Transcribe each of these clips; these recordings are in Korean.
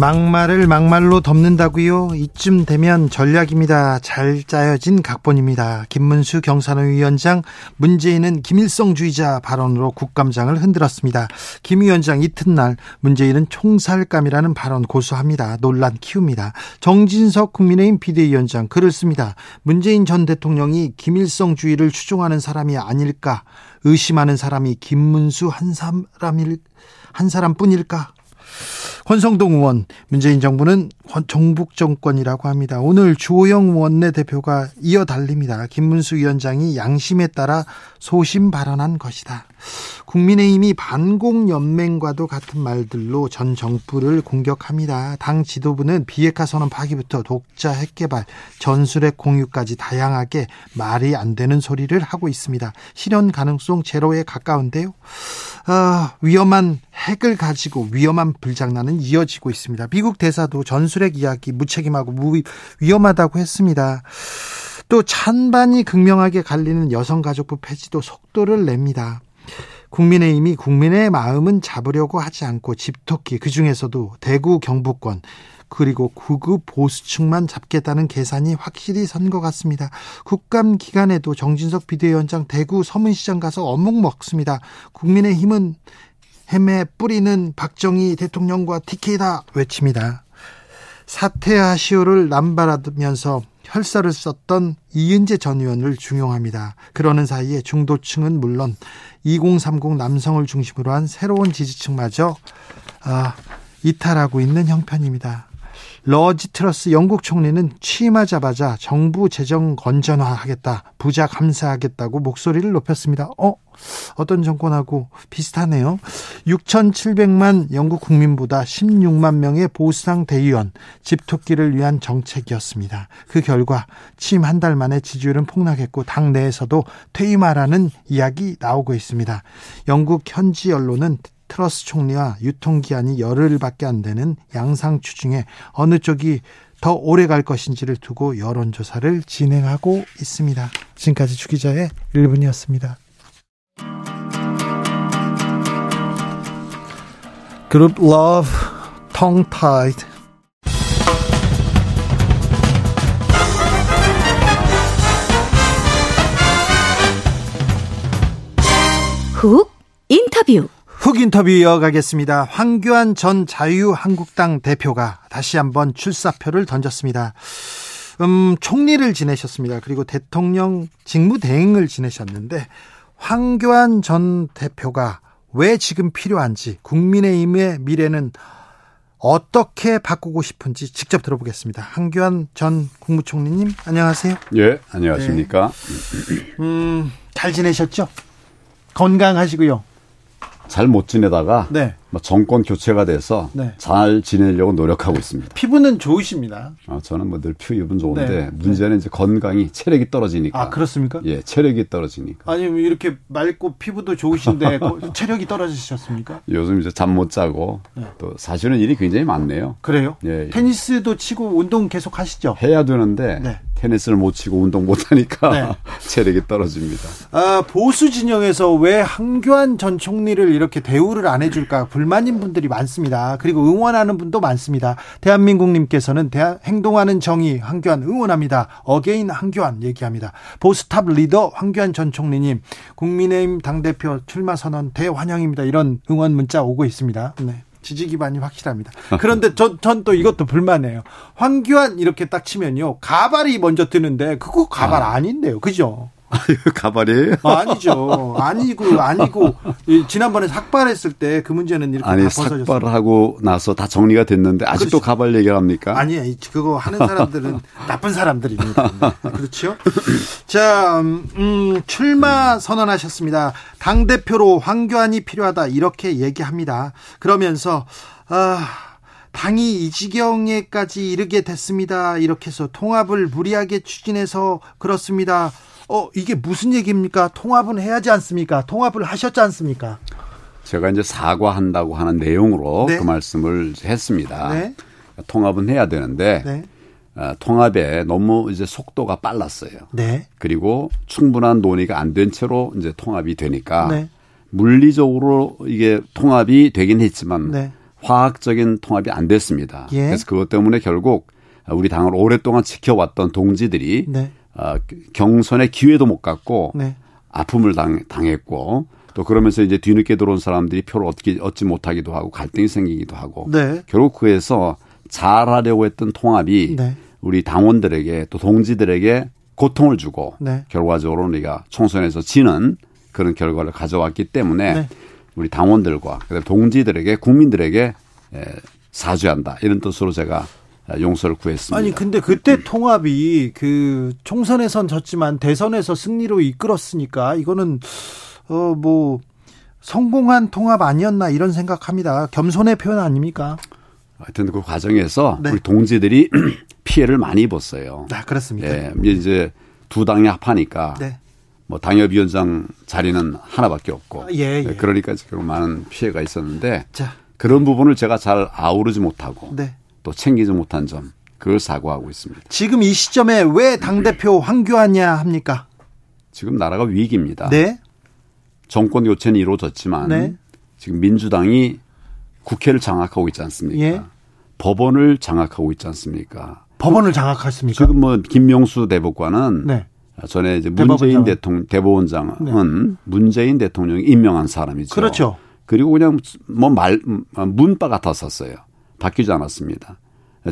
막말을 막말로 덮는다고요? 이쯤 되면 전략입니다. 잘 짜여진 각본입니다. 김문수 경산호 위원장 문재인은 김일성주의자 발언으로 국감장을 흔들었습니다. 김 위원장 이튿날 문재인은 총살감이라는 발언 고수합니다. 논란 키웁니다. 정진석 국민의힘 비대위원장 글을 씁니다. 문재인 전 대통령이 김일성주의를 추종하는 사람이 아닐까 의심하는 사람이 김문수 한 사람일 한 사람뿐일까? 권성동 의원, 문재인 정부는 정북 정권이라고 합니다. 오늘 주호영 원내대표가 이어 달립니다. 김문수 위원장이 양심에 따라 소심 발언한 것이다. 국민의힘이 반공연맹과도 같은 말들로 전 정부를 공격합니다. 당 지도부는 비핵화 선언 파기부터 독자 핵개발, 전술핵 공유까지 다양하게 말이 안 되는 소리를 하고 있습니다. 실현 가능성 제로에 가까운데요. 아, 위험한 핵을 가지고 위험한 불장난은 이어지고 있습니다. 미국 대사도 전술핵 이야기 무책임하고 무 위험하다고 했습니다. 또 찬반이 극명하게 갈리는 여성가족부 폐지도 속도를 냅니다. 국민의힘이 국민의 마음은 잡으려고 하지 않고 집토끼 그중에서도 대구 경북권 그리고 구급 보수층만 잡겠다는 계산이 확실히 선 것 같습니다. 국감 기간에도 정진석 비대위원장 대구 서문시장 가서 어묵 먹습니다. 국민의힘은 햄에 뿌리는 박정희 대통령과 TK다 외칩니다. 사퇴하시오를 남발하면서 혈사를 썼던 이은재 전 의원을 중용합니다. 그러는 사이에 중도층은 물론 2030 남성을 중심으로 한 새로운 지지층마저 아, 이탈하고 있는 형편입니다. 러지 트러스 영국 총리는 취임하자마자 정부 재정 건전화하겠다, 부자 감사하겠다고 목소리를 높였습니다. 어? 어떤 정권하고 비슷하네요. 6,700만 영국 국민보다 16만 명의 보수당 대의원 집토끼를 위한 정책이었습니다. 그 결과 취임 한 달 만에 지지율은 폭락했고 당 내에서도 퇴임하라는 이야기 나오고 있습니다. 영국 현지 언론은 트러스 총리와 유통기한이 열흘밖에 안 되는 양상추 중에 어느 쪽이 더 오래 갈 것인지를 두고 여론조사를 진행하고 있습니다. 지금까지 주기자의 1분이었습니다. 그룹 Tongue Tied 훅 인터뷰 훅 인터뷰 이어가겠습니다. 황교안 전 자유한국당 대표가 다시 한번 출사표를 던졌습니다. 음, 총리를 지내셨습니다. 그리고 대통령 직무대행을 지내셨는데 황교안 전 대표가 왜 지금 필요한지 국민의힘의 미래는 어떻게 바꾸고 싶은지 직접 들어보겠습니다. 황교안 전 국무총리님 안녕하세요. 예, 안녕하십니까. 네. 음, 잘 지내셨죠? 건강하시고요. 잘 못 지내다가 네. 뭐 정권 교체가 돼서 네. 잘 지내려고 노력하고 있습니다. 피부는 좋으십니다. 아, 저는 뭐 늘 피부는 좋은데 네. 문제는 이제 건강이 체력이 떨어지니까. 아 그렇습니까? 예, 체력이 떨어지니까. 아니 이렇게 맑고 피부도 좋으신데 체력이 떨어지셨습니까? 요즘 이제 잠 못 자고 네. 또 사실은 일이 굉장히 많네요. 그래요? 예, 예. 테니스도 치고 운동 계속 하시죠? 해야 되는데 네. 테니스를 못 치고 운동 못 하니까 네. 체력이 떨어집니다. 아, 보수 진영에서 왜 황교안 전 총리를 이렇게 대우를 안 해줄까 불만인 분들이 많습니다. 그리고 응원하는 분도 많습니다. 대한민국님께서는 대한, 행동하는 정의 황교안 응원합니다. again 황교안 얘기합니다. 보수 top 리더 황교안 전 총리님 국민의힘 당대표 출마 선언 대환영입니다. 이런 응원 문자 오고 있습니다. 네. 지지 기반이 확실합니다. 그런데 전 또 이것도 불만해요. 황교안 이렇게 딱 치면요. 가발이 먼저 뜨는데 그거 가발 아. 아닌데요. 그죠? 가발이에요? 아, 니죠 아니고 아니고 지난번에 삭발했을 때 그 문제는 이렇게 아니 삭발하고 나서 다 정리가 됐는데 아직도 그렇죠. 가발 얘기를 합니까? 아니에요. 그거 하는 사람들은 나쁜 사람들입니다. 네. 그렇죠? 자, 음, 출마 선언하셨습니다. 당 대표로 황교안이 필요하다 이렇게 얘기합니다. 그러면서 아 당이 이 지경에까지 이르게 됐습니다. 이렇게 해서 통합을 무리하게 추진해서 그렇습니다. 어, 이게 무슨 얘기입니까? 통합은 해야지 않습니까? 통합을 하셨지 않습니까? 제가 이제 사과한다고 하는 내용으로 네. 그 말씀을 했습니다. 네. 통합은 해야 되는데 네. 어, 통합에 너무 이제 속도가 빨랐어요. 네. 그리고 충분한 논의가 안 된 채로 이제 통합이 되니까 네. 물리적으로 이게 통합이 되긴 했지만 네. 화학적인 통합이 안 됐습니다. 예. 그래서 그것 때문에 결국 우리 당을 오랫동안 지켜왔던 동지들이 네. 어, 경선의 기회도 못 갖고 네. 아픔을 당, 당했고 또 그러면서 이제 뒤늦게 들어온 사람들이 표를 얻기 얻지 못하기도 하고 갈등이 생기기도 하고 네. 결국 그에서 잘하려고 했던 통합이 네. 우리 당원들에게 또 동지들에게 고통을 주고 네. 결과적으로 우리가 총선에서 지는 그런 결과를 가져왔기 때문에 네. 우리 당원들과 그다음에 동지들에게 국민들에게 사죄한다 이런 뜻으로 제가 용서를 구했습니다. 아니 근데 그때 통합이 그 총선에선 졌지만 대선에서 승리로 이끌었으니까 이거는 어 뭐 성공한 통합 아니었나 이런 생각합니다. 겸손의 표현 아닙니까? 하여튼 그 과정에서 네. 우리 동지들이 피해를 많이 입었어요. 아, 그렇습니까? 예, 이제 두 당이 합하니까 네. 뭐 당협위원장 자리는 하나밖에 없고, 아, 예, 예. 그러니까 지금 많은 피해가 있었는데 자. 그런 부분을 제가 잘 아우르지 못하고 네. 또 챙기지 못한 점 그걸 사과하고 있습니다. 지금 이 시점에 왜 당 대표 황교안이야 합니까? 지금 나라가 위기입니다. 네. 정권 교체는 이루어졌지만 네. 지금 민주당이 국회를 장악하고 있지 않습니까? 예. 법원을 장악하고 있지 않습니까? 법원을 장악했습니까? 지금 뭐 김명수 대법관은 네. 전에 이제 문재인 대통령 대법원장은 네. 문재인 대통령이 임명한 사람이죠. 그렇죠. 그리고 그냥 뭐 말 문바 같았었어요. 바뀌지 않았습니다.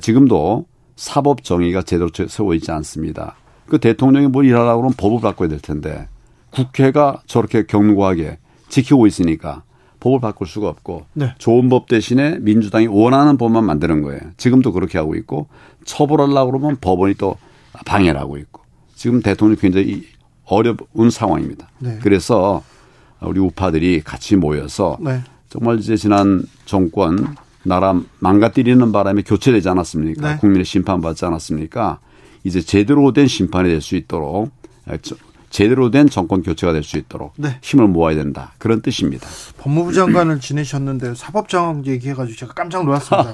지금도 사법 정의가 제대로 세워 있지 않습니다. 그 대통령이 뭘 일하라고 그러면 법을 바꿔야 될 텐데 국회가 저렇게 경고하게 지키고 있으니까 법을 바꿀 수가 없고 네. 좋은 법 대신에 민주당이 원하는 법만 만드는 거예요. 지금도 그렇게 하고 있고 처벌하려고 그러면 법원이 또 방해를 하고 있고 지금 대통령이 굉장히 어려운 상황입니다. 네. 그래서 우리 우파들이 같이 모여서 네. 정말 이제 지난 정권 나라 망가뜨리는 바람에 교체되지 않았습니까? 네. 국민의 심판받지 않았습니까? 이제 제대로 된 심판이 될 수 있도록 제대로 된 정권 교체가 될 수 있도록 네. 힘을 모아야 된다. 그런 뜻입니다. 법무부 장관을 지내셨는데 사법장 얘기해가지고 제가 깜짝 놀랐습니다.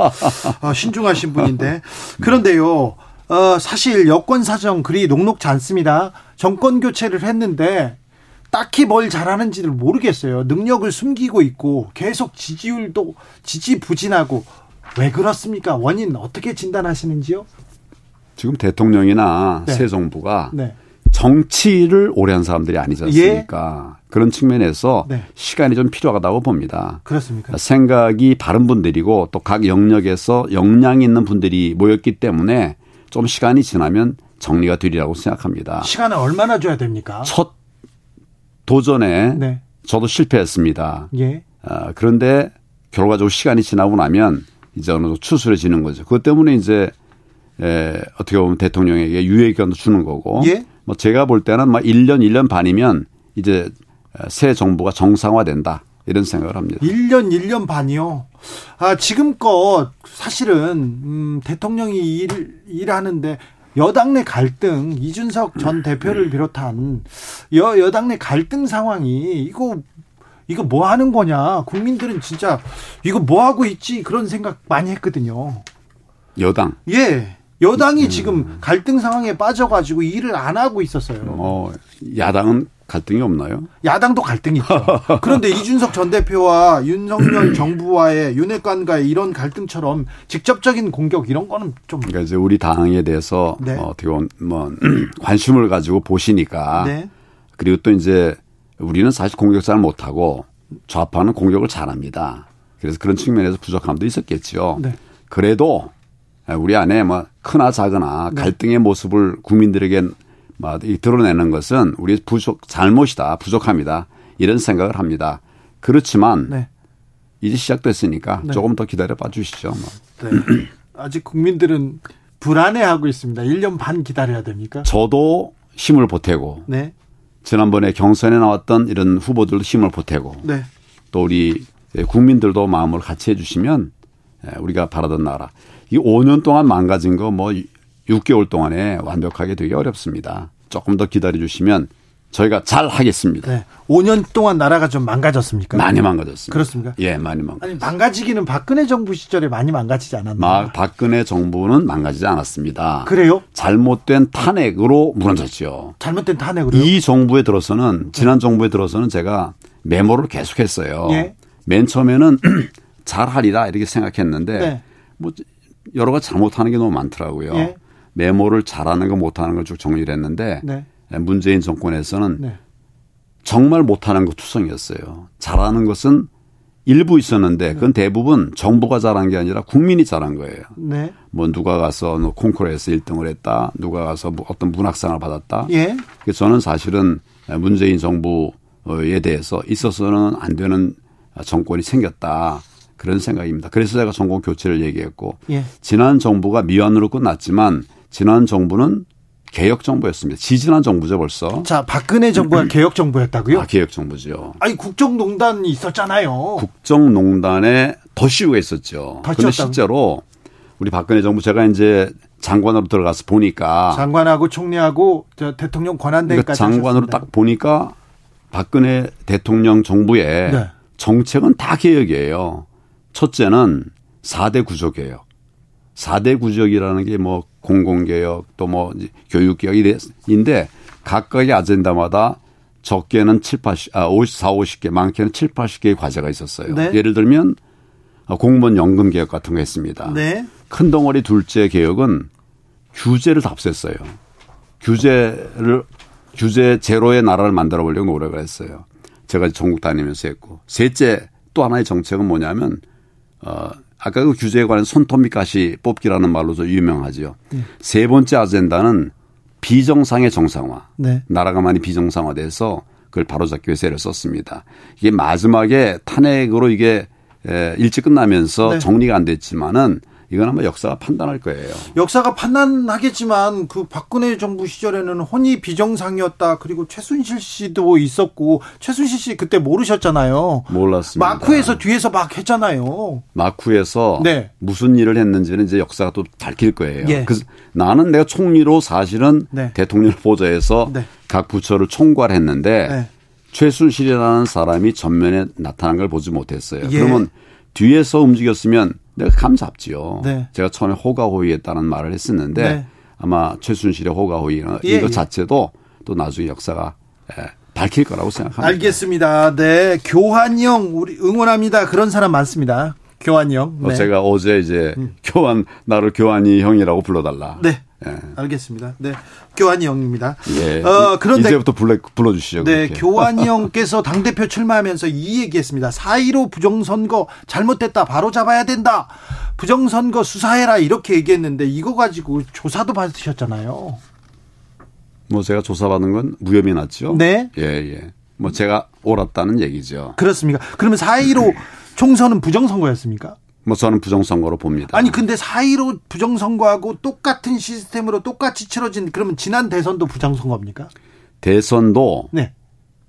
어, 신중하신 분인데 그런데요. 어, 사실 여권 사정 그리 녹록지 않습니다. 정권 교체를 했는데 딱히 뭘 잘하는지를 모르겠어요. 능력을 숨기고 있고 계속 지지율도 지지부진하고 왜 그렇습니까? 원인 어떻게 진단하시는지요? 지금 대통령이나 네. 새 정부가 네. 정치를 오래 한 사람들이 아니지 않습니까? 예. 그런 측면에서 네. 시간이 좀 필요하다고 봅니다. 그렇습니까? 생각이 바른 분들이고 또 각 영역에서 역량이 있는 분들이 모였기 때문에 좀 시간이 지나면 정리가 되리라고 생각합니다. 시간을 얼마나 줘야 됩니까? 첫 도전에 네. 저도 실패했습니다. 예. 어, 그런데 결과적으로 시간이 지나고 나면 이제 어느 정도 추스려지는 거죠. 그것 때문에 이제 에, 어떻게 보면 대통령에게 유예기간도 주는 거고 예? 뭐 제가 볼 때는 막 1년, 1년 반이면 이제 새 정부가 정상화된다. 이런 생각을 합니다. 1년, 1년 반이요? 아, 지금껏 사실은, 음, 대통령이 일, 일하는데 여당 내 갈등, 이준석 전 대표를 비롯한 여, 여당 내 갈등 상황이 이거, 이거 뭐 하는 거냐. 국민들은 진짜 이거 뭐 하고 있지. 그런 생각 많이 했거든요. 여당? 예. 여당이 음. 지금 갈등 상황에 빠져가지고 일을 안 하고 있었어요. 어, 야당은 갈등이 없나요? 야당도 갈등이 있죠. 그런데 이준석 전 대표와 윤석열 정부와의 윤핵관과의 이런 갈등처럼 직접적인 공격 이런 거는 좀. 그러니까 이제 우리 당에 대해서 네. 어, 어떻게 보면 뭐 관심을 가지고 보시니까. 네. 그리고 또 이제 우리는 사실 공격 잘 못하고 좌파는 공격을 잘합니다. 그래서 그런 측면에서 부족함도 있었겠죠. 네. 그래도 우리 안에 뭐 크나 작으나 네. 갈등의 모습을 국민들에게 뭐 드러내는 것은 우리 부족 잘못이다 부족합니다 이런 생각을 합니다. 그렇지만 네. 이제 시작됐으니까 네. 조금 더 기다려 봐 주시죠. 뭐. 네. 아직 국민들은 불안해하고 있습니다. 1년 반 기다려야 됩니까? 저도 힘을 보태고 네. 지난번에 경선에 나왔던 이런 후보들도 힘을 보태고 네. 또 우리 국민들도 마음을 같이 해주시면 우리가 바라던 나라. 이 5년 동안 망가진 거 뭐 6개월 동안에 완벽하게 되기 어렵습니다. 조금 더 기다려 주시면 저희가 잘 하겠습니다. 네. 5년 동안 나라가 좀 망가졌습니까? 많이 망가졌습니다. 그렇습니까? 예, 많이 망가졌습니다. 아니, 망가지기는 박근혜 정부 시절에 많이 망가지지 않았나요? 박근혜 정부는 망가지지 않았습니다. 그래요? 잘못된 탄핵으로 무너졌죠. 잘못된 탄핵으로? 이 정부에 들어서는 지난 정부에 들어서는 제가 메모를 계속했어요. 예. 맨 처음에는 잘하리라 이렇게 생각했는데 네. 뭐 여러 가지 잘못하는 게 너무 많더라고요. 예. 메모를 잘하는 거 못하는 걸 쭉 정리를 했는데 네. 문재인 정권에서는 네. 정말 못하는 거 투성이었어요. 잘하는 것은 일부 있었는데 그건 대부분 정부가 잘한 게 아니라 국민이 잘한 거예요. 네. 뭐 누가 가서 뭐 콩쿠르에서 1등을 했다. 누가 가서 뭐 어떤 문학상을 받았다. 예. 그래서 저는 사실은 문재인 정부에 대해서 있어서는 안 되는 정권이 생겼다. 그런 생각입니다. 그래서 제가 정권 교체를 얘기했고 예. 지난 정부가 미완으로 끝났지만 지난 정부는 개혁 정부였습니다. 지지난 정부죠 벌써. 자, 박근혜 정부가 개혁 정부였다고요? 아, 개혁 정부죠. 아니 국정농단이 있었잖아요. 국정농단에 더 씌우가 있었죠. 근데 실제로 우리 박근혜 정부 제가 이제 장관으로 들어가서 보니까 장관하고 총리하고 대통령 권한대행까지 그러니까 장관으로 하셨습니다. 딱 보니까 박근혜 대통령 정부의 네. 정책은 다 개혁이에요. 첫째는 4대 구조개혁. 4대 구조개혁이라는 게 뭐 공공개혁 또 뭐 교육개혁인데 각각의 아젠다마다 적게는 7, 80, 아, 54, 50개, 많게는 7, 80개의 과제가 있었어요. 네. 예를 들면 공무원 연금 개혁 같은 거 했습니다. 네. 큰 덩어리 둘째 개혁은 규제를 답셌어요. 규제를 규제 제로의 나라를 만들어 보려고 노력을 했어요. 제가 전국 다니면서 했고 셋째 또 하나의 정책은 뭐냐면 어 아까 그 규제에 관한 손톱 밑가시 뽑기라는 말로도 유명하죠. 네. 세 번째 아젠다는 비정상의 정상화. 네. 나라가 많이 비정상화돼서 그걸 바로잡기 위해서 애를 썼습니다. 이게 마지막에 탄핵으로 이게 일찍 끝나면서 네. 정리가 안 됐지만은 이건 아마 역사가 판단할 거예요. 역사가 판단하겠지만 그 박근혜 정부 시절에는 혼이 비정상이었다. 그리고 최순실 씨도 있었고 최순실 씨 그때 모르셨잖아요. 몰랐습니다. 마쿠에서 뒤에서 막 했잖아요. 마쿠에서 네. 무슨 일을 했는지는 이제 역사가 또 밝힐 거예요. 예. 그 나는 내가 총리로 사실은 네. 대통령을 보좌해서 네. 각 부처를 총괄했는데 네. 최순실이라는 사람이 전면에 나타난 걸 보지 못했어요. 예. 그러면 뒤에서 움직였으면 내가 감 잡지요. 네. 제가 처음에 호가호위했다는 말을 했었는데 네. 아마 최순실의 호가호위 예, 이거 예. 자체도 또 나중에 역사가 예, 밝힐 거라고 생각합니다. 알겠습니다. 네, 교환형 우리 응원합니다. 그런 사람 많습니다. 교환형. 네. 제가 어제 이제 음. 교환 나를 교환이 형이라고 불러달라. 네. 예. 알겠습니다. 네. 교환이 형입니다. 예. 어, 그런데 이제부터 불러 불러주시죠. 네. 그렇게. 교환이 형께서 당대표 출마하면서 이 얘기했습니다. 4.15 부정선거 잘못됐다. 바로 잡아야 된다. 부정선거 수사해라. 이렇게 얘기했는데 이거 가지고 조사도 받으셨잖아요. 뭐 제가 조사받은 건 무혐의 났죠. 네. 예, 예. 뭐 제가 옳았다는 얘기죠. 그렇습니까? 그러면 4.15 총선은 부정선거였습니까? 뭐 저는 부정선거로 봅니다. 아니 근데 4.15 부정선거하고 똑같은 시스템으로 똑같이 치러진 그러면 지난 대선도 부정선거입니까? 대선도 네.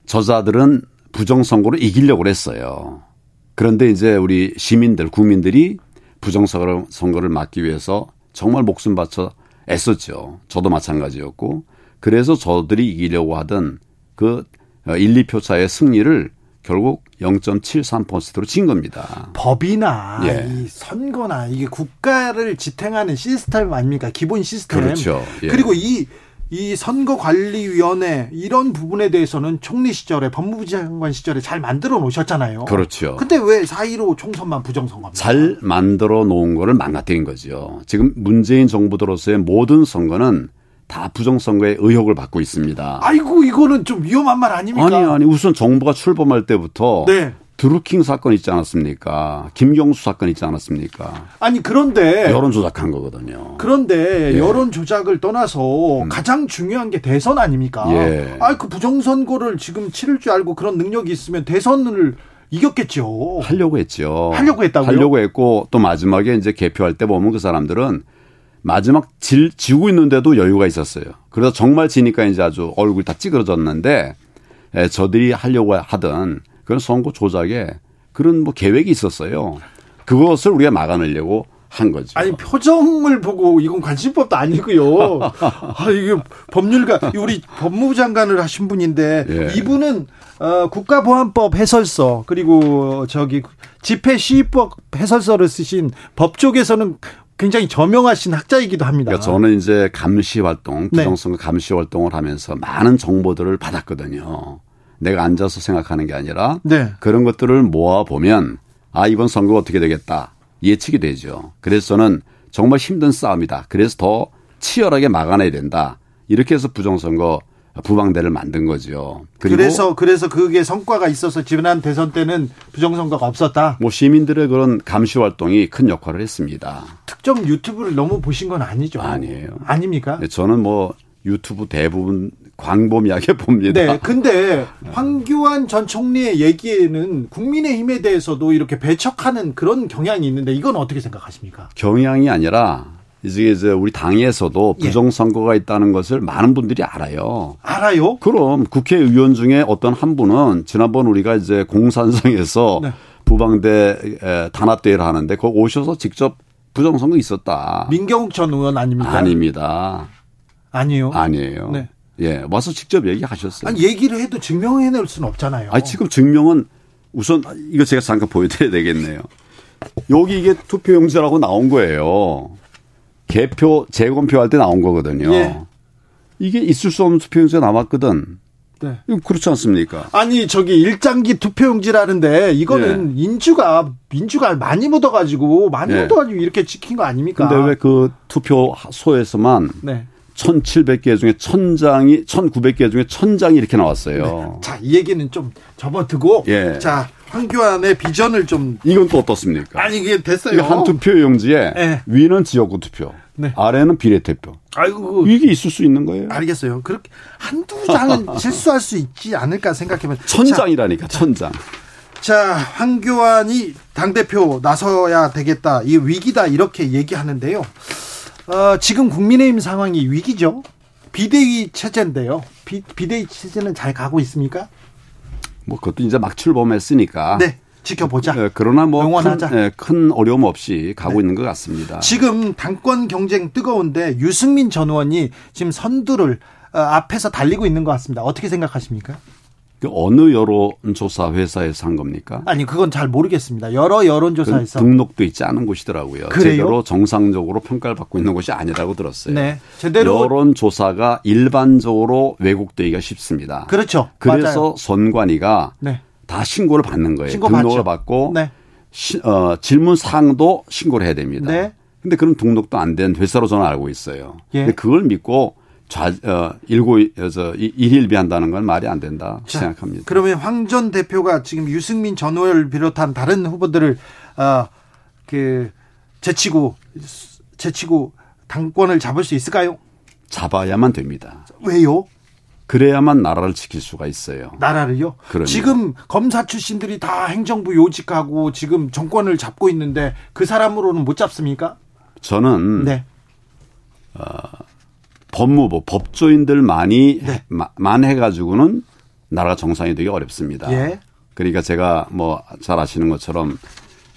저자들은 부정선거로 이기려고 했어요. 그런데 이제 우리 시민들, 국민들이 부정선거를 막기 위해서 정말 목숨 바쳐 애썼죠. 저도 마찬가지였고. 그래서 저들이 이기려고 하던 그 1, 2표 차의 승리를 결국 0.73%로 진 겁니다. 법이나 예. 이 선거나 이게 국가를 지탱하는 시스템 아닙니까? 기본 시스템. 그렇죠. 예. 그리고 이, 이 선거관리위원회 이런 부분에 대해서는 총리 시절에 법무부 장관 시절에 잘 만들어 놓으셨잖아요. 그렇죠. 근데 왜 4.15 총선만 부정선거입니까? 잘 만들어 놓은 거를 망가뜨린 거죠. 지금 문재인 정부 들어서의 모든 선거는 다 부정선거의 의혹을 받고 있습니다. 아이고 이거는 좀 위험한 말 아닙니까? 아니 아니 우선 정부가 출범할 때부터 네. 드루킹 사건 있지 않았습니까? 김경수 사건 있지 않았습니까? 아니 그런데 여론 조작한 거거든요. 그런데 예. 여론 조작을 떠나서 음. 가장 중요한 게 대선 아닙니까? 예. 아그 부정선거를 지금 치를 줄 알고 그런 능력이 있으면 대선을 이겼겠죠. 하려고 했죠. 하려고 했다고요? 하려고 했고 또 마지막에 이제 개표할 때 보면 그 사람들은 마지막 질, 지고 있는데도 여유가 있었어요. 그래서 정말 지니까 이제 아주 얼굴 다 찌그러졌는데 에, 저들이 하려고 하던 그런 선거 조작에 그런 뭐 계획이 있었어요. 그것을 우리가 막아내려고 한 거죠. 아니 표정을 보고 이건 관심법도 아니고요. 아 이게 법률가 우리 법무부 장관을 하신 분인데 예. 이분은 어, 국가보안법 해설서 그리고 저기 집회 시위법 해설서를 쓰신 법 쪽에서는 굉장히 저명하신 학자이기도 합니다. 그러니까 저는 이제 감시 활동, 네. 부정선거 네. 감시 활동을 하면서 많은 정보들을 받았거든요. 내가 앉아서 생각하는 게 아니라 네. 그런 것들을 모아 보면 아 이번 선거 어떻게 되겠다 예측이 되죠. 그래서 저는 정말 힘든 싸움이다. 그래서 더 치열하게 막아내야 된다. 이렇게 해서 부정선거 부방대를 만든 거죠. 그래서 그래서 그게 성과가 있어서 지난 대선 때는 부정선거가 없었다. 뭐 시민들의 그런 감시 활동이 큰 역할을 했습니다. 특정 유튜브를 너무 보신 건 아니죠? 아니에요. 아닙니까? 네, 저는 뭐 유튜브 대부분 광범위하게 봅니다. 네. 근데 황교안 전 총리의 얘기에는 국민의힘에 대해서도 이렇게 배척하는 그런 경향이 있는데 이건 어떻게 생각하십니까? 경향이 아니라 이제 이제 우리 당에서도 예. 부정 선거가 있다는 것을 많은 분들이 알아요. 알아요? 그럼 국회의원 중에 어떤 한 분은 지난번 우리가 이제 공산성에서 네. 부방대 단합대회를 하는데 거기 오셔서 직접 부정 선거 있었다. 민경욱 전 의원 아닙니까? 아닙니다. 아니요. 아니에요. 네. 예, 와서 직접 얘기하셨어요. 아니, 얘기를 해도 증명해낼 수는 없잖아요. 아, 지금 증명은 우선 이거 제가 잠깐 보여드려야 되겠네요. 여기 이게 투표용지라고 나온 거예요. 개표 재검표 할 때 나온 거거든요. 예. 이게 있을 수 없는 투표용지가 남았거든. 네. 그렇지 않습니까? 아니 저기 일장기 투표용지라는데 이거는 예. 인주가 민주가 많이 묻어가지고 많이 예. 묻어가지고 이렇게 찍힌 거 아닙니까? 근데 왜 그 투표소에서만 네. 1,700개 중에 1,000장이 1,900개 중에 1,000장이 이렇게 나왔어요. 네. 자, 이 얘기는 좀 접어두고 예. 자, 황교안의 비전을 좀 이건 또 어떻습니까? 아니 이게 됐어요. 한 투표 용지에 네. 위는 지역구 투표, 네. 아래는 비례대표. 아이고 이게 있을 수 있는 거예요. 알겠어요. 그렇게 한두 장은 실수할 수 있지 않을까 생각해보면 천장이라니까 천장. 자, 황교안이 당 대표 나서야 되겠다. 이 위기다 이렇게 얘기하는데요. 어, 지금 국민의힘 상황이 위기죠. 비대위 체제인데요. 비, 비대위 체제는 잘 가고 있습니까? 뭐 그것도 이제 막 출범했으니까. 네. 지켜보자. 네, 그러나 뭐 큰, 네, 큰, 어려움 없이 가고 네. 있는 것 같습니다. 지금 당권 경쟁 뜨거운데 유승민 전 의원이 지금 선두를 어, 앞에서 달리고 있는 것 같습니다. 어떻게 생각하십니까? 그 어느 여론조사 회사에서 한 겁니까? 아니 그건 잘 모르겠습니다. 여러 여론조사에서 그 등록도 있지 않은 곳이더라고요. 그래요? 제대로 정상적으로 평가를 받고 있는 곳이 아니라고 들었어요. 네, 제대로 여론조사가 일반적으로 왜곡되기가 쉽습니다. 그렇죠. 그래서 맞아요. 선관위가 네. 다 신고를 받는 거예요. 신고 등록을 받죠. 받고 네. 시, 어, 질문 사항도 신고를 해야 됩니다. 네. 근데 그런 등록도 안 된 회사로 저는 알고 있어요. 예. 근데 그걸 믿고 좌, 어, 일고, 저, 일일비한다는 건 말이 안 된다 자, 생각합니다. 그러면 황 전 대표가 지금 유승민 전 의원을 비롯한 다른 후보들을, 어, 그, 제치고, 제치고 당권을 잡을 수 있을까요? 잡아야만 됩니다. 왜요? 그래야만 나라를 지킬 수가 있어요. 나라를요? 그럼요. 지금 검사 출신들이 다 행정부 요직하고 지금 정권을 잡고 있는데 그 사람으로는 못 잡습니까? 저는 네. 어, 법무부 법조인들많이 네. 만 해가지고는 나라가 정상이 되기 어렵습니다. 예. 그러니까 제가 뭐 잘 아시는 것처럼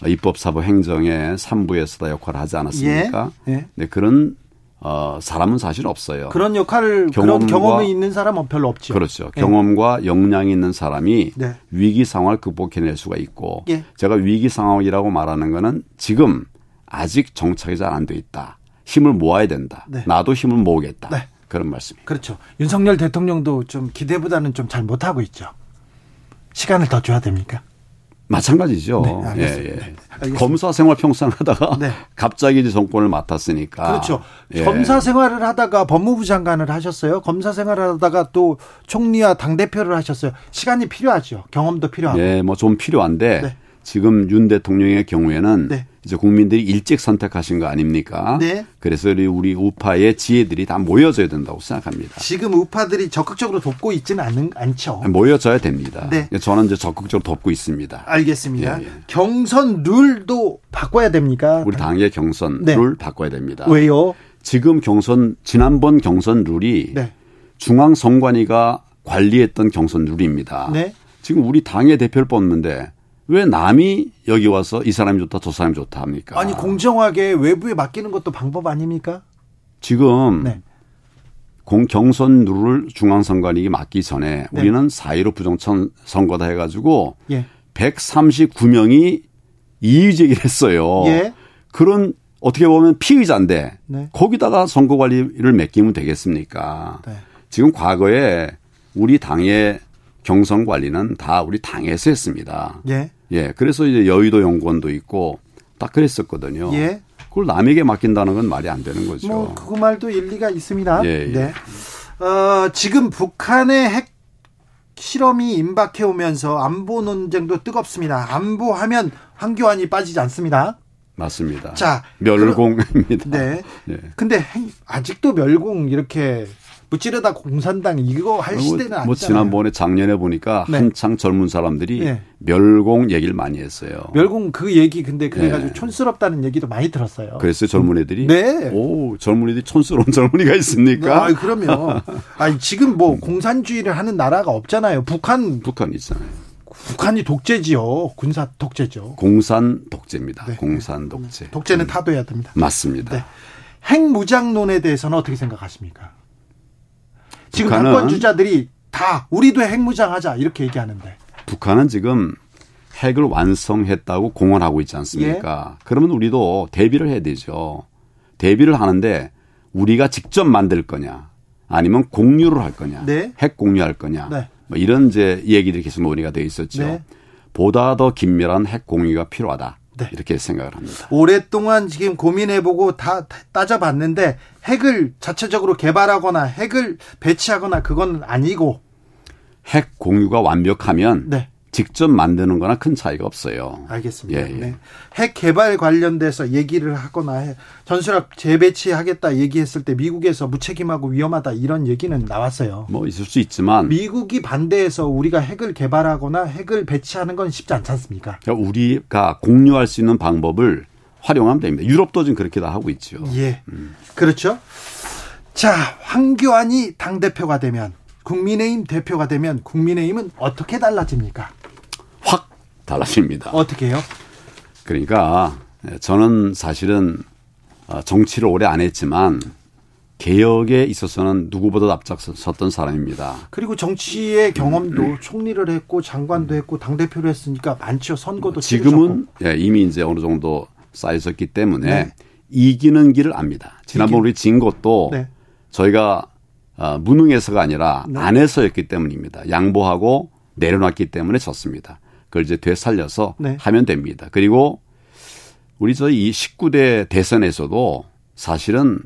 입법사법 행정의 3부에서 다 역할을 하지 않았습니까? 예. 예. 네, 그런 어, 사람은 사실 없어요. 그런 역할을 경험과, 그런 경험이 있는 사람은 별로 없죠. 그렇죠. 예. 경험과 역량이 있는 사람이 네. 위기 상황을 극복해낼 수가 있고 예. 제가 위기 상황이라고 말하는 거는 지금 아직 정착이 잘 안 돼 있다. 힘을 모아야 된다. 네. 나도 힘을 모으겠다. 네. 그런 말씀입니다. 그렇죠. 윤석열 대통령도 좀 기대보다는 좀 잘 못하고 있죠. 시간을 더 줘야 됩니까? 마찬가지죠. 네. 예, 예. 검사 생활 평생 하다가 네. 갑자기 이제 정권을 맡았으니까. 그렇죠. 예. 검사 생활을 하다가 법무부 장관을 하셨어요. 검사 생활을 하다가 또 총리와 당 대표를 하셨어요. 시간이 필요하죠. 경험도 필요하고. 예, 뭐 좀 필요한데 네. 지금 윤 대통령의 경우에는 네. 이제 국민들이 일찍 선택하신 거 아닙니까? 네. 그래서 우리 우파의 지혜들이 다 모여져야 된다고 생각합니다. 지금 우파들이 적극적으로 돕고 있지는 않은, 않죠. 모여져야 됩니다. 네. 저는 이제 적극적으로 돕고 있습니다. 알겠습니다. 예, 예. 경선 룰도 바꿔야 됩니까? 우리 당의 경선 네. 룰 바꿔야 됩니다. 왜요? 지금 경선 지난번 경선 룰이 네. 중앙선관위가 관리했던 경선 룰입니다. 네. 지금 우리 당의 대표를 뽑는데 왜 남이 여기 와서 이 사람이 좋다 저 사람이 좋다 합니까? 아니 공정하게 외부에 맡기는 것도 방법 아닙니까? 지금 네. 공 경선 룰을 중앙선관위에 맡기 전에 네. 우리는 4.15 부정선 선거다 해가지고 예. 139명이 이의제기를 했어요. 예. 그런 어떻게 보면 피의자인데 네. 거기다가 선거 관리를 맡기면 되겠습니까? 네. 지금 과거에 우리 당의 경선 관리는 다 우리 당에서 했습니다. 예. 예. 그래서 이제 여의도 연구원도 있고 딱 그랬었거든요. 예. 그걸 남에게 맡긴다는 건 말이 안 되는 거죠. 뭐 그 말도 일리가 있습니다. 예, 예. 네. 어, 지금 북한의 핵 실험이 임박해 오면서 안보 논쟁도 뜨겁습니다. 안보하면 황교안이 빠지지 않습니다. 맞습니다. 자, 멸공입니다. 네. 네. 근데 아직도 멸공 이렇게 무찌르다 공산당 이거 할 뭐, 시대는 아니잖아요. 뭐 지난번에 작년에 보니까 네. 한창 젊은 사람들이 네. 멸공 얘기를 많이 했어요. 멸공 그 얘기 근데 그래가지고 네. 촌스럽다는 얘기도 많이 들었어요. 그랬어요 젊은 애들이. 네. 오 젊은이들이 촌스러운 젊은이가 있습니까? 아 그럼요. 아니 지금 뭐 음. 공산주의를 하는 나라가 없잖아요. 북한. 북한 있잖아요. 북한이 독재지요. 군사 독재죠. 공산 독재입니다. 네. 공산 독재. 독재는 음. 타도해야 됩니다. 맞습니다. 네. 핵무장론에 대해서는 어떻게 생각하십니까? 지금 정권 주자들이 다 우리도 핵무장하자 이렇게 얘기하는데. 북한은 지금 핵을 완성했다고 공언하고 있지 않습니까? 예? 그러면 우리도 대비를 해야 되죠. 대비를 하는데 우리가 직접 만들 거냐 아니면 공유를 할 거냐 네? 핵 공유할 거냐 네. 뭐 이런 이제 얘기들이 계속 논의가 되어 있었죠. 네. 보다 더 긴밀한 핵 공유가 필요하다. 네. 이렇게 생각을 합니다. 오랫동안 지금 고민해보고 다 따져봤는데 핵을 자체적으로 개발하거나 핵을 배치하거나 그건 아니고 핵 공유가 완벽하면 네. 직접 만드는 거나 큰 차이가 없어요. 알겠습니다. 예, 예. 네. 핵 개발 관련돼서 얘기를 하거나 전술핵 재배치하겠다 얘기했을 때 미국에서 무책임하고 위험하다 이런 얘기는 나왔어요. 뭐 있을 수 있지만 미국이 반대해서 우리가 핵을 개발하거나 핵을 배치하는 건 쉽지 않지 않습니까? 그러니까 우리가 공유할 수 있는 방법을 활용하면 됩니다. 유럽도 지금 그렇게 다 하고 있죠. 예. 음. 그렇죠. 자, 황교안이 당대표가 되면 국민의힘 대표가 되면 국민의힘은 어떻게 달라집니까? 확 달라집니다. 어떻게 해요? 그러니까 저는 사실은 어, 정치를 오래 안 했지만 개혁에 있어서는 누구보다 앞장섰던 사람입니다. 그리고 정치의 경험도 음. 총리를 했고 장관도 했고 당 대표를 했으니까 많죠. 선거도 지금은 예, 이미 이제 어느 정도 쌓여졌기 때문에 네. 이기는 길을 압니다. 지난번 우리 진 것도 네. 저희가 어, 무능해서가 아니라 네. 안해서였기 때문입니다. 양보하고 내려놨기 때문에 졌습니다. 그걸 이제 되살려서 네. 하면 됩니다. 그리고 우리 저희 이 19대 대선에서도 사실은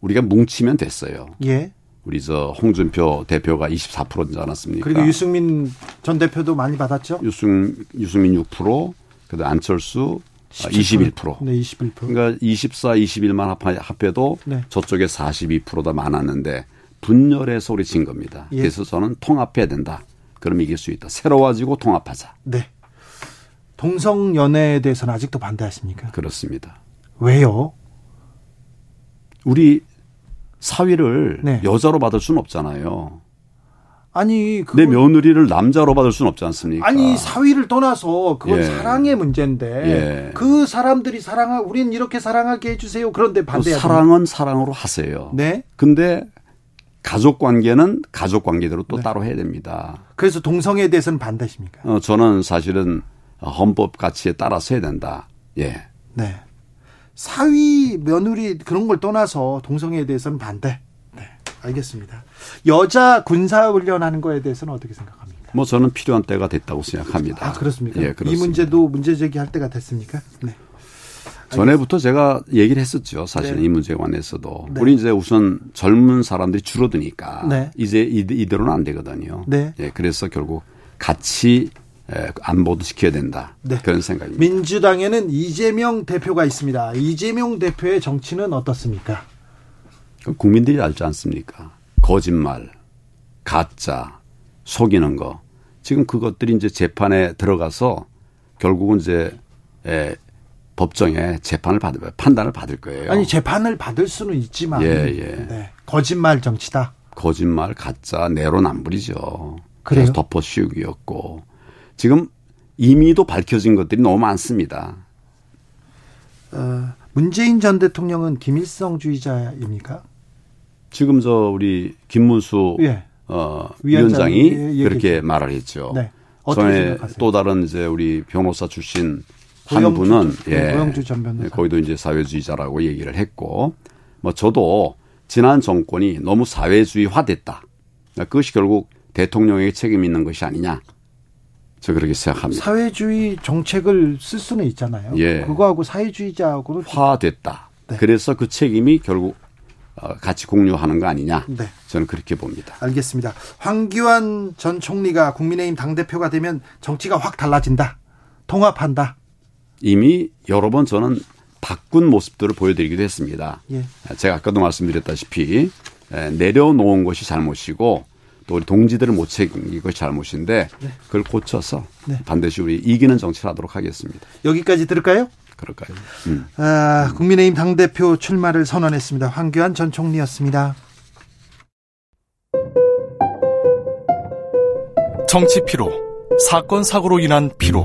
우리가 뭉치면 됐어요. 예. 우리 저 홍준표 대표가 24%지 않았습니까? 그리고 유승민 전 대표도 많이 받았죠? 유승 유승민 6%, 그다음 안철수 21%. 네, 21%. 그러니까 24, 21만 합해도 네. 저쪽에 42%다 많았는데 분열해서 우리 진 겁니다. 예. 그래서 저는 통합해야 된다. 그럼 이길 수 있다. 새로워지고 통합하자. 네. 동성 연애에 대해서는 아직도 반대하십니까? 그렇습니다. 왜요? 우리 사위를 네. 여자로 받을 수는 없잖아요. 아니 내 며느리를 남자로 받을 수는 없지 않습니까? 아니 사위를 떠나서 그건 예. 사랑의 문제인데 예. 그 사람들이 사랑하 우리는 이렇게 사랑하게 해주세요. 그런데 반대 사랑은 사랑으로 하세요. 네. 근데 가족 관계는 가족 관계대로 또 네. 따로 해야 됩니다. 그래서 동성애에 대해서는 반대십니까? 어, 저는 사실은 헌법 가치에 따라서 해야 된다. 예. 네. 사위, 며느리 그런 걸 떠나서 동성애에 대해서는 반대. 네. 알겠습니다. 여자 군사 훈련하는 거에 대해서는 어떻게 생각합니까? 뭐 저는 필요한 때가 됐다고 생각합니다. 아, 그렇습니까? 예, 그렇습니다. 이 문제도 문제 제기할 때가 됐습니까? 네. 전에부터 제가 얘기를 했었죠. 사실은 네. 이 문제에 관해서도. 네. 우리 이제 우선 젊은 사람들이 줄어드니까 네. 이제 이대로는 안 되거든요. 네. 예, 그래서 결국 같이 안보도 지켜야 된다. 네. 그런 생각입니다. 민주당에는 이재명 대표가 있습니다. 이재명 대표의 정치는 어떻습니까? 국민들이 알지 않습니까? 거짓말, 가짜, 속이는 거. 지금 그것들이 이제 재판에 들어가서 결국은 이제 법정에 재판을 받을 판단을 받을 거예요. 아니 재판을 받을 수는 있지만 예, 예. 네. 거짓말 정치다. 거짓말 가짜 내로남불이죠. 그래서 덮어 씌우기였고 지금 이미도 밝혀진 것들이 너무 많습니다. 어, 문재인 전 대통령은 김일성주의자입니까? 지금 저 우리 김문수 예. 어, 위원장이 예, 그렇게 말을 했죠. 네. 전에 또 다른 이제 우리 변호사 출신 한 분은 예, 고영주 전 변호사. 예, 거기도 이제 사회주의자라고 얘기를 했고 뭐 저도 지난 정권이 너무 사회주의화됐다. 그것이 결국 대통령에게 책임 있는 것이 아니냐. 저 그렇게 생각합니다. 사회주의 정책을 쓸 수는 있잖아요. 예. 그거하고 사회주의자하고는 화됐다. 네. 그래서 그 책임이 결국 어, 같이 공유하는 거 아니냐. 네. 저는 그렇게 봅니다. 알겠습니다. 황기환 전 총리가 국민의힘 당대표가 되면 정치가 확 달라진다. 통합한다. 이미 여러 번 저는 바꾼 모습들을 보여드리기도 했습니다. 예. 제가 아까도 말씀드렸다시피 내려놓은 것이 잘못이고 또 우리 동지들을 못 챙긴 것이 잘못인데 네. 그걸 고쳐서 네. 반드시 우리 이기는 정치를 하도록 하겠습니다. 여기까지 들을까요? 그럴까요? 음. 아, 국민의힘 당대표 출마를 선언했습니다. 황교안 전 총리였습니다. 정치 피로, 사건 사고로 인한 피로,